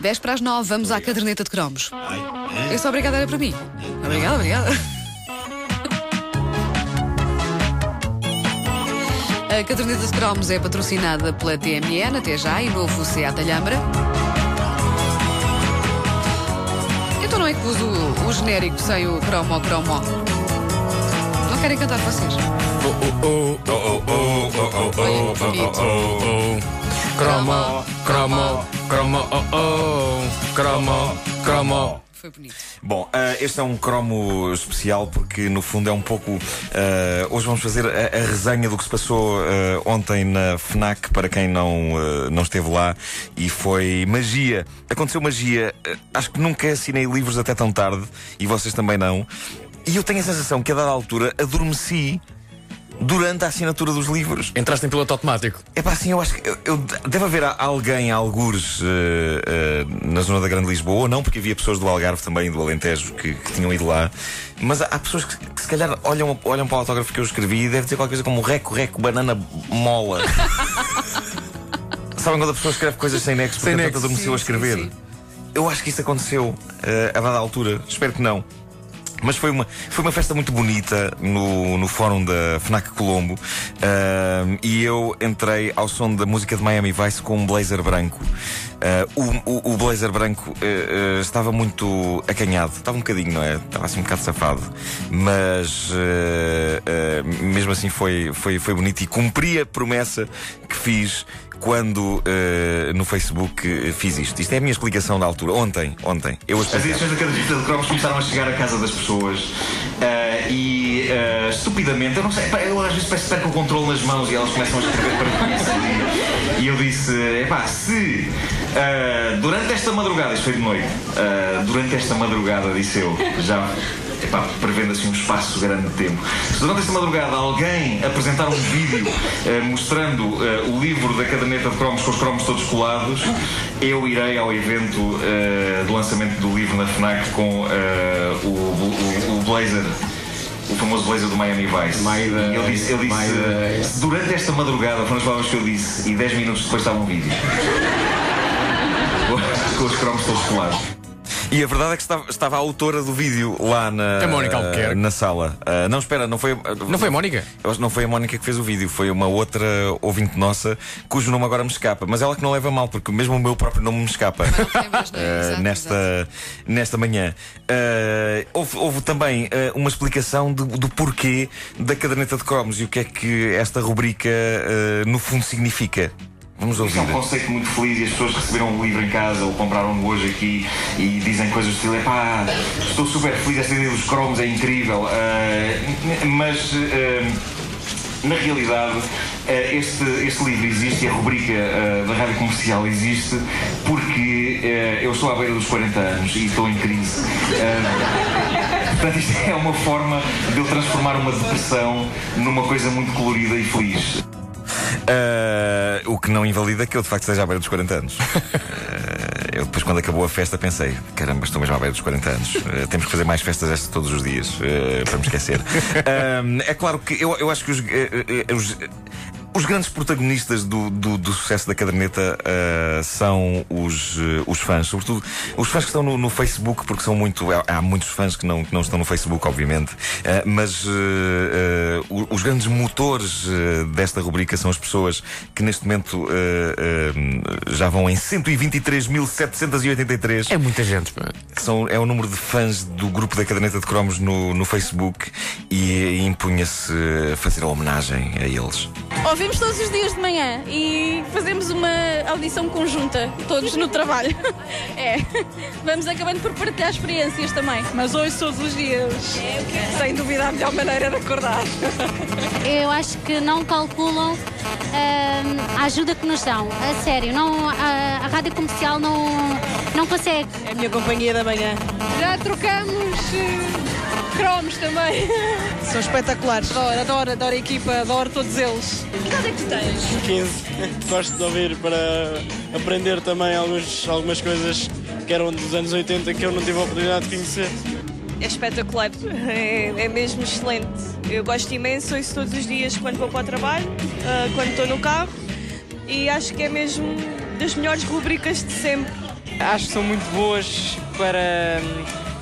10 para as 9, vamos à caderneta de cromos. Esse obrigado era para mim. Obrigada, obrigada. A caderneta de cromos é patrocinada pela TMN, até já, e novo Seat Alhambra. Então não é que uso o, genérico sem o cromo cromo? Não querem cantar vocês? Olha, que bonito. Cromo, cromo, cromo, oh, oh, cromo, cromo. Foi bonito. Bom, ah, este é um cromo especial porque no fundo é um pouco. ah, hoje vamos fazer a, a resenha do que se passou ah, ontem na FNAC para quem não, não esteve lá e foi magia. Aconteceu magia. Acho que nunca assinei livros até tão tarde e vocês também não. E eu tenho a sensação que a dada altura adormeci durante a assinatura dos livros. Entraste em piloto automático. É pá, assim, eu acho que eu, eu- deve haver a- alguém, algures, eh, eh, na zona da Grande Lisboa, ou não, porque havia pessoas do Algarve também, do Alentejo, que, que tinham ido lá. Mas há, há pessoas que, que se calhar olham, olham para o autógrafo que eu escrevi e deve dizer qualquer coisa como reco, reco, banana, mola. Sabem quando a pessoa escreve coisas sem nexo, porque Sem nexo. adormeceu a Sim, sim, escrever? sim. Eu acho que isso aconteceu eh, a dada altura. Espero que não. Mas foi uma, foi uma festa muito bonita no, no fórum da FNAC Colombo Ahm, e eu entrei ao som da música de Miami Vice com um blazer branco. Ah, o, o- blazer branco eh, eh, estava muito acanhado, estava um bocadinho, não é? Estava assim um bocado safado, mas mesmo assim foi, foi, foi bonito e cumpri a promessa que fiz quando eh, no Facebook fiz isto. Isto é a minha explicação da altura. Ontem, ontem, eu As edições da caderneta de cromos começaram a chegar à casa das pessoas ah, e ah, estupidamente, eu não sei, eu às vezes parece que perco o controle nas mãos e elas começam a escrever para mim. assim. E eu disse: epá, se ah, durante esta madrugada, isto foi de noite, ah, durante esta madrugada, disse eu, já. Epá, prevendo assim um espaço grande de tempo. Se durante esta madrugada alguém apresentar um vídeo mostrando o livro da caderneta de cromos com os cromos todos colados, eu irei ao evento do lançamento do livro na FNAC com o, o- o blazer. O famoso blazer do Miami Vice. Maida- E ele disse, ele disse Maida- durante esta madrugada, foram as palavras que eu disse, e 10 minutos depois estava um vídeo. Com- com os cromos todos colados. E a verdade é que estava, estava a autora do vídeo lá na, A Mónica Albuquerque. na sala. Ah, não, espera, não foi. Não foi a Mónica? Não foi a Mónica que fez o vídeo, foi uma outra ouvinte nossa cujo nome agora me escapa. Mas ela que não leva mal, porque mesmo o meu próprio nome me escapa. é? Ah, Exato, nesta, nesta manhã. Ah, houve, houve também ah, uma explicação do, do porquê da caderneta de cromos e o que é que esta rubrica ah, no fundo significa. Vamos Isto ouvir. é um conceito muito feliz e as pessoas receberam o livro em casa ou compraram-no hoje aqui e dizem coisas do estilo, pá, estou super feliz, esta ideia dos cromos é incrível. Ah, mas ah, na realidade ah, este, este livro existe e a rubrica ah, da rádio comercial existe porque ah, eu estou à beira dos 40 anos e estou em crise. Ah, Portanto, isto é uma forma de eu transformar uma depressão numa coisa muito colorida e feliz. O que não invalida que eu de facto esteja à beira dos 40 anos. Ah, eu depois, quando acabou a festa, pensei: caramba, estou mesmo à beira dos 40 anos. Ah, temos que fazer mais festas destas todos os dias ah, para me esquecer. Ah, é claro que eu, eu acho que os, eh, eh, os, os grandes protagonistas do, do, do sucesso da caderneta ah, são os, eh, os fãs, sobretudo os fãs que estão no, no Facebook, porque são muito. Há, muitos fãs que não, que não estão no Facebook, obviamente, Ah, mas os grandes motores desta rubrica são as pessoas que neste momento já vão em 123.783 É muita gente. são, é o número de fãs do grupo da caderneta de cromos no, no Facebook e impunha-se fazer a homenagem a eles. Ouvimos todos os dias de manhã e fazemos uma audição conjunta, todos no trabalho. É. Vamos acabando por partilhar experiências também. Mas hoje todos os dias. Sem dúvida a melhor maneira de acordar. Eu acho que não calculam hum, a ajuda que nos dão. A sério, não, a, a rádio comercial não, não consegue. É a minha companhia da manhã. Já trocamos eh, cromos também. São espetaculares. Adoro, adoro, adoro a equipa, adoro todos eles. 15. Gosto de ouvir para aprender também alguns, algumas coisas que eram dos anos 80 que eu não tive a oportunidade de conhecer. É espetacular, é, é mesmo excelente. Eu gosto imenso, ouço todos os dias quando vou para o trabalho, ah, quando estou no carro e acho que é mesmo das melhores rubricas de sempre. Acho que são muito boas para,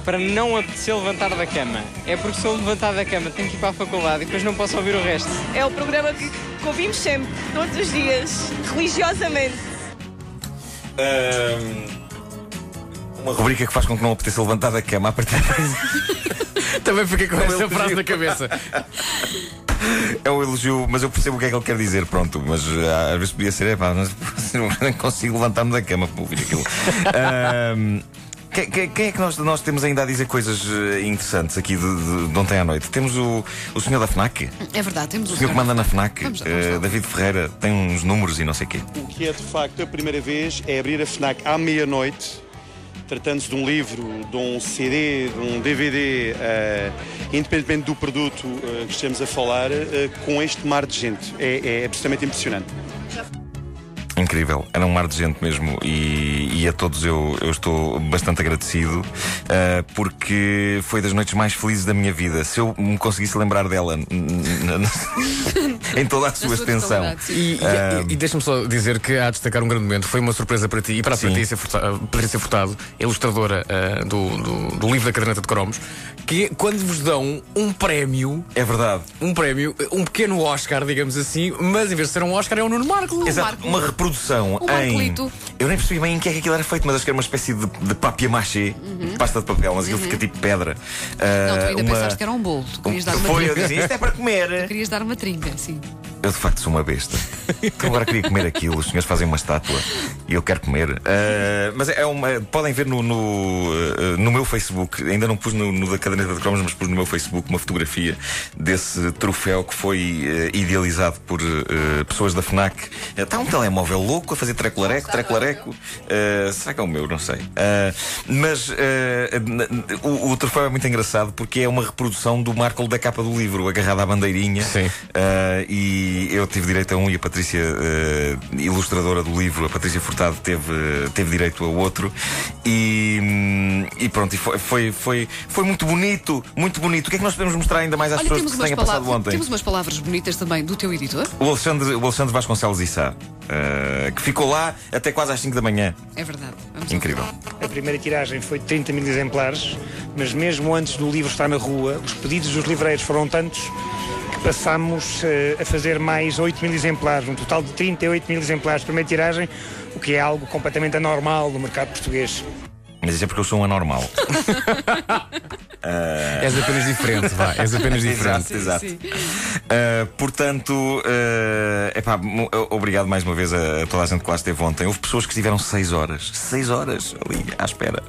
para não apetecer levantar da cama. É porque se eu levantar da cama tenho que ir para a faculdade e depois não posso ouvir o resto. É o programa que, que ouvimos sempre, todos os dias, religiosamente. Ahm, uma rubrica que faz com que não apeteça levantar da cama a partir Também fiquei com Não, essa frase na cabeça. É um elogio, mas eu percebo o que é que ele quer dizer, pronto. Mas ah, às vezes podia ser, é pá, mas não consigo levantar-me da cama para ouvir aquilo. Ahm, quem, quem- quem é que nós, nós temos ainda a dizer coisas eh, interessantes aqui de, de- de ontem à noite? Temos o, o senhor da FNAC, É verdade, temos o o senhor que manda na FNAC, Vamos lá, vamos lá. eh, David Ferreira, tem uns números e não sei o quê. O que é de facto a primeira vez é abrir a FNAC à meia-noite, tratando-se de um livro, de um CD, de um DVD, eh, independentemente do produto eh, que estejamos a falar, eh, com este mar de gente. É, é absolutamente impressionante. Incrível, era um mar de gente mesmo e, e a todos eu, eu estou bastante agradecido ah, porque foi das noites mais felizes da minha vida. Se eu me conseguisse lembrar dela em toda a sua extensão. E, e- Ah, e deixa-me só dizer que há a destacar um grande momento. Foi uma surpresa para ti e para a. Patrícia Furtado, Patrícia Furtado, ilustradora ah, do, do, do livro da Caderneta de Cromos, que quando vos dão um prémio, É verdade. um prémio, um pequeno Oscar, digamos assim, mas em vez de ser um Oscar, é o Nuno Marco. Exato, Marco. uma reprodução Um em. Marcolito. Eu nem percebi bem em que é que aquilo era feito, mas acho que era uma espécie de, de papier-mâché, pasta de papel, mas aquilo fica tipo pedra. Uhum. Não, tu Ah, ainda uma- pensaste que era um bolo. Tu querias dar uma Foi, eu trinca. disse, isto é para comer. Querias dar uma trinca, sim. Eu de facto sou uma besta. Que agora queria comer aquilo. Os senhores fazem uma estátua e eu quero comer. Ah, mas é uma. Podem ver no, no, ah, no meu Facebook. Ainda não pus no, no da caderneta de cromos, mas pus no meu Facebook uma fotografia desse troféu que foi ah, idealizado por pessoas da FNAC. Está um telemóvel louco a fazer trecolareco, trecolareco. Será que é o meu? Não sei. Mas o, o troféu é muito engraçado porque é uma reprodução do Marco da capa do livro, agarrado à bandeirinha. Sim. Uh, e eu tive direito a um e a Patrícia, uh, ilustradora do livro, a Patrícia Furtado, teve, uh, teve direito a outro. E, hum, e pronto, e foi, foi, foi, foi muito bonito, muito bonito. O que é que nós podemos mostrar ainda mais às Olha, pessoas temos que se umas, tenha passado palavras, ontem? temos umas palavras bonitas também do teu editor. O Alexandre, o Alexandre Vasconcelos Issá, uh, que ficou lá até quase às 5 da manhã. É verdade. Vamos Incrível. A primeira tiragem foi de 30 mil exemplares, mas mesmo antes do livro estar na rua, os pedidos dos livreiros foram tantos que passámos eh, a fazer mais 8 mil exemplares, um total de 38 mil exemplares de primeira tiragem, o que é algo completamente anormal no mercado português. Mas isso é porque eu sou um anormal. És apenas diferente, vá, és apenas diferente. Exato, exato. Uh, portanto, uh, epá, obrigado mais uma vez a, a toda a gente que lá esteve ontem. Houve pessoas que estiveram 6 horas, 6 horas ali à espera.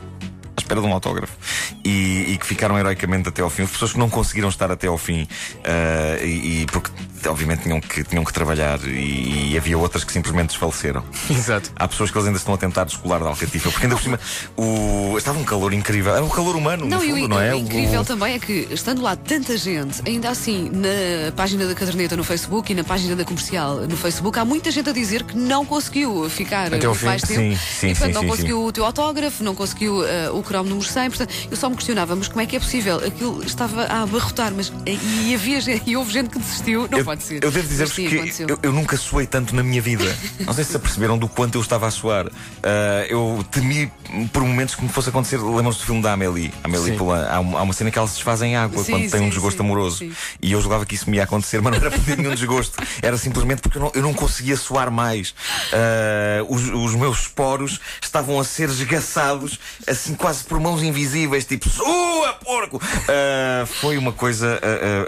Espera de um autógrafo e, e que ficaram heroicamente até ao fim. Houve pessoas que não conseguiram estar até ao fim uh, e, e porque obviamente tinham que, tinham que trabalhar e, e havia outras que simplesmente desfaleceram. Exato. Há pessoas que eles ainda estão a tentar descolar da Alcatifa, porque ainda por cima o, estava um calor incrível. Era um calor humano, Não, no e fundo, o não é? o incrível O- também é que, estando lá tanta gente, ainda assim, na página da caderneta no Facebook e na página da comercial no Facebook, há muita gente a dizer que não conseguiu ficar Até mais fim. tempo. Sim, sim, e, portanto, sim, não sim, conseguiu o teu autógrafo, não conseguiu eh, o cromo número 100. Portanto, eu só me questionava, mas como é que é possível? Aquilo estava a abarrotar, mas e, havia gente, e houve gente que desistiu. Não eu, pode ser. Eu devo dizer-vos sim, que eu, eu nunca suei tanto na minha vida. Não sei se aperceberam do quanto eu estava a suar. Ah, eu temi por momentos que me fosse acontecer. Lembram-se do filme da Amélie? Amélie Sim. Poulain. Há, há uma cena que ela se desfaz em água Sim, quando tem um sim, desgosto sim, amoroso. sim. E eu julgava que isso me ia acontecer, mas não era por ter nenhum desgosto. Era simplesmente porque eu não, eu não conseguia suar mais. Ah, os, os meus poros estavam a ser esgaçados, assim quase por mãos invisíveis, tipo, sua porco! Ah, foi uma coisa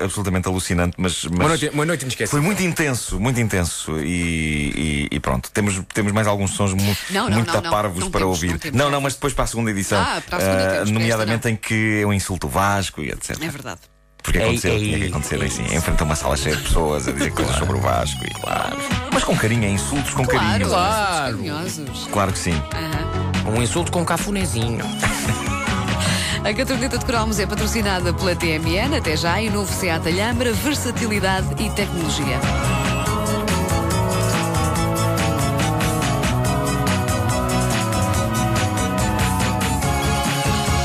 absolutamente alucinante, mas. mas Uma noite, uma noite inesquecível. foi muito intenso, muito intenso. E, e- e pronto, temos, temos mais alguns sons mu Não, não, muito não, aparvos Não para temos, ouvir. não não, não, mas depois para a segunda edição. Ah, para a segunda temos, para nomeadamente esta em que eu insulto o Vasco e etc. É verdade. Porque Ei, aconteceu, ei, tinha que acontecer assim. Enfrenta uma sala cheia de pessoas a dizer coisas sobre o Vasco e claro. Mas com carinho, é insultos com Claro, carinho. Claro. carinhosos. Claro que sim. Um insulto com cafunézinho. A caderneta de cromos é patrocinada pela TMN, até já, e o novo Seat Alhambra, versatilidade e tecnologia.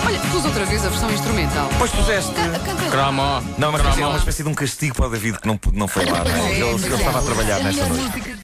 Olha, pus outra vez a versão instrumental. Pois puseste. Ca- Canta lá. Cromo. Não, mas Cromo. é uma espécie de um castigo para o David que não, não foi lá, não é? Ele, ele estava a trabalhar nesta noite.